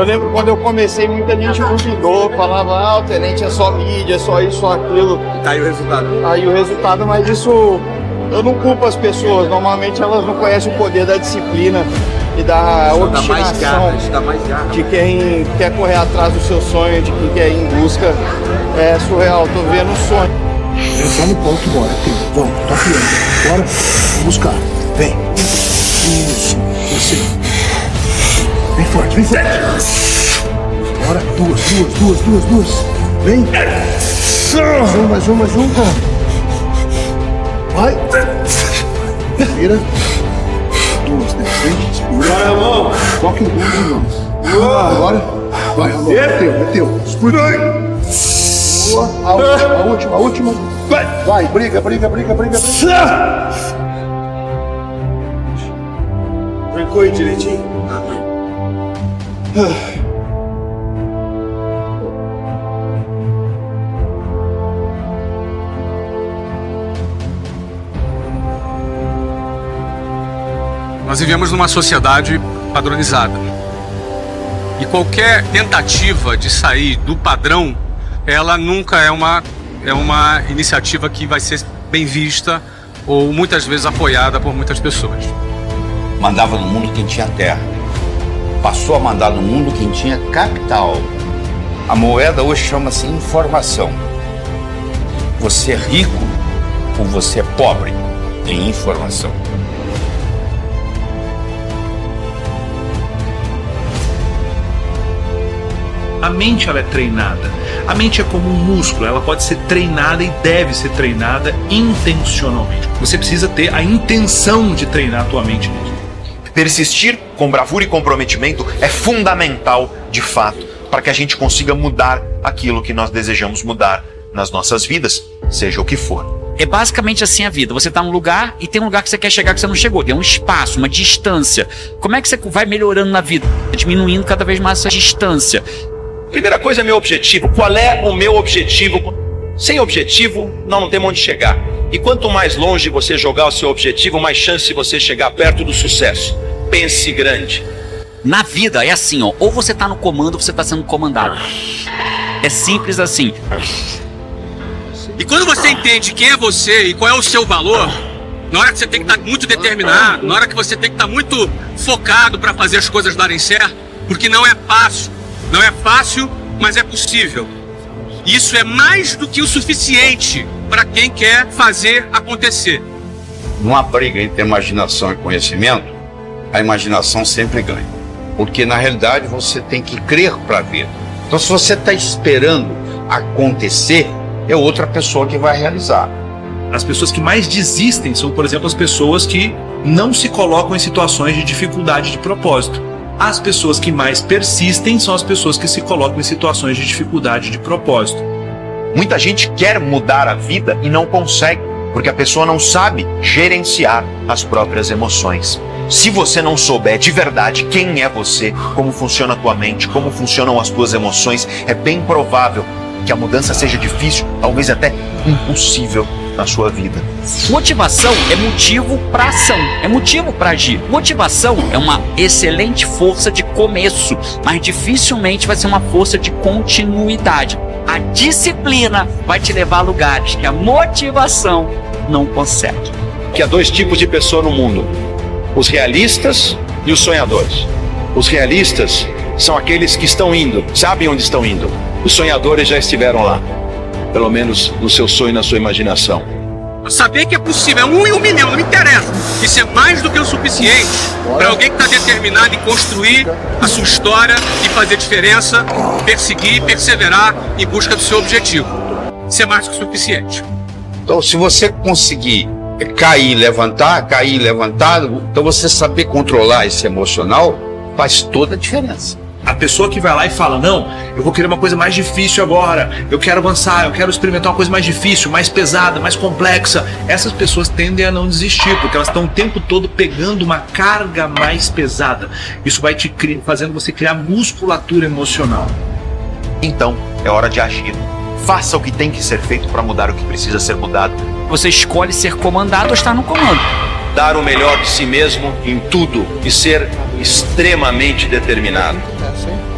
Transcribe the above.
Eu lembro quando eu comecei, muita gente duvidou, falava, ah, o tenente é só mídia, é só isso, só aquilo. Tá aí o resultado. Aí o resultado, mas isso eu não culpo as pessoas. Normalmente elas não conhecem o poder da disciplina e da obstinação garra, isso dá mais garra. de quem quer correr atrás do seu sonho, de quem quer ir em busca. É surreal, tô vendo um sonho. Entrar no ponto, bora. Tem. Vamos, tá criando. Bora. Buscar. Vem. Isso. Você. Forte, vem forte. Bora. Duas, duas, duas, duas, duas. Vem. Mais um, mais um, mais um, cara. Vai. Vira. Duas, né? Vem. Segura. a mão. Toque em duas, irmão. Agora. Vai, alô. É teu, é teu. Boa. A última, a última, a última. Vai, vai, briga, briga, briga, briga. briga. Aí direitinho? Nós vivemos numa sociedade padronizada. E qualquer tentativa de sair do padrão, ela nunca é uma, é uma iniciativa que vai ser bem vista ou muitas vezes apoiada por muitas pessoas. mandava no mundo quem tinha terra. Passou a mandar no mundo quem tinha capital. A moeda hoje chama-se informação. Você é rico ou você é pobre em informação. A mente ela é treinada. A mente é como um músculo, ela pode ser treinada e deve ser treinada intencionalmente. Você precisa ter a intenção de treinar a tua mente nisso. Persistir com bravura e comprometimento é fundamental, de fato, para que a gente consiga mudar aquilo que nós desejamos mudar nas nossas vidas, seja o que for. É basicamente assim a vida. Você tá num lugar e tem um lugar que você quer chegar que você não chegou. Tem um espaço, uma distância. Como é que você vai melhorando na vida? Diminuindo cada vez mais essa distância. Primeira coisa é meu objetivo. Qual é o meu objetivo? Sem objetivo, nós não temos onde chegar. E quanto mais longe você jogar o seu objetivo, mais chance você chegar perto do sucesso. Pense grande. Na vida é assim, ó. Ou você tá no comando ou você tá sendo comandado. É simples assim. E quando você entende quem é você e qual é o seu valor, na hora que você tem que estar muito determinado, na hora que você tem que estar muito focado para fazer as coisas darem certo, porque não é fácil, não é fácil, mas é possível. Isso é mais do que o suficiente para quem quer fazer acontecer. Numa briga entre imaginação e conhecimento, a imaginação sempre ganha. Porque na realidade você tem que crer para ver. Então, se você está esperando acontecer, é outra pessoa que vai realizar. As pessoas que mais desistem são, por exemplo, as pessoas que não se colocam em situações de dificuldade de propósito. As pessoas que mais persistem são as pessoas que se colocam em situações de dificuldade de propósito. Muita gente quer mudar a vida e não consegue, porque a pessoa não sabe gerenciar as próprias emoções. Se você não souber de verdade quem é você, como funciona a tua mente, como funcionam as tuas emoções, é bem provável que a mudança seja difícil, talvez até impossível na sua vida. Motivação é motivo para ação, é motivo para agir. Motivação é uma excelente força de começo, mas dificilmente vai ser uma força de continuidade. A disciplina vai te levar a lugares que a motivação não consegue. Que há dois tipos de pessoa no mundo: os realistas e os sonhadores. Os realistas são aqueles que estão indo, sabem onde estão indo. Os sonhadores já estiveram lá, pelo menos no seu sonho na sua imaginação. Saber que é possível, é um em um milhão, não me interessa. Isso é mais do que o suficiente para alguém que está determinado em construir a sua história e fazer diferença, perseguir, perseverar em busca do seu objetivo. Isso é mais do que o suficiente. Então, se você conseguir cair, levantar, cair, levantar, então você saber controlar esse emocional faz toda a diferença. A pessoa que vai lá e fala: Não, eu vou querer uma coisa mais difícil agora, eu quero avançar, eu quero experimentar uma coisa mais difícil, mais pesada, mais complexa. Essas pessoas tendem a não desistir, porque elas estão o tempo todo pegando uma carga mais pesada. Isso vai te fazendo você criar musculatura emocional. Então, é hora de agir. Faça o que tem que ser feito para mudar o que precisa ser mudado. Você escolhe ser comandado ou estar no comando. Dar o melhor de si mesmo em tudo e ser extremamente determinado. É.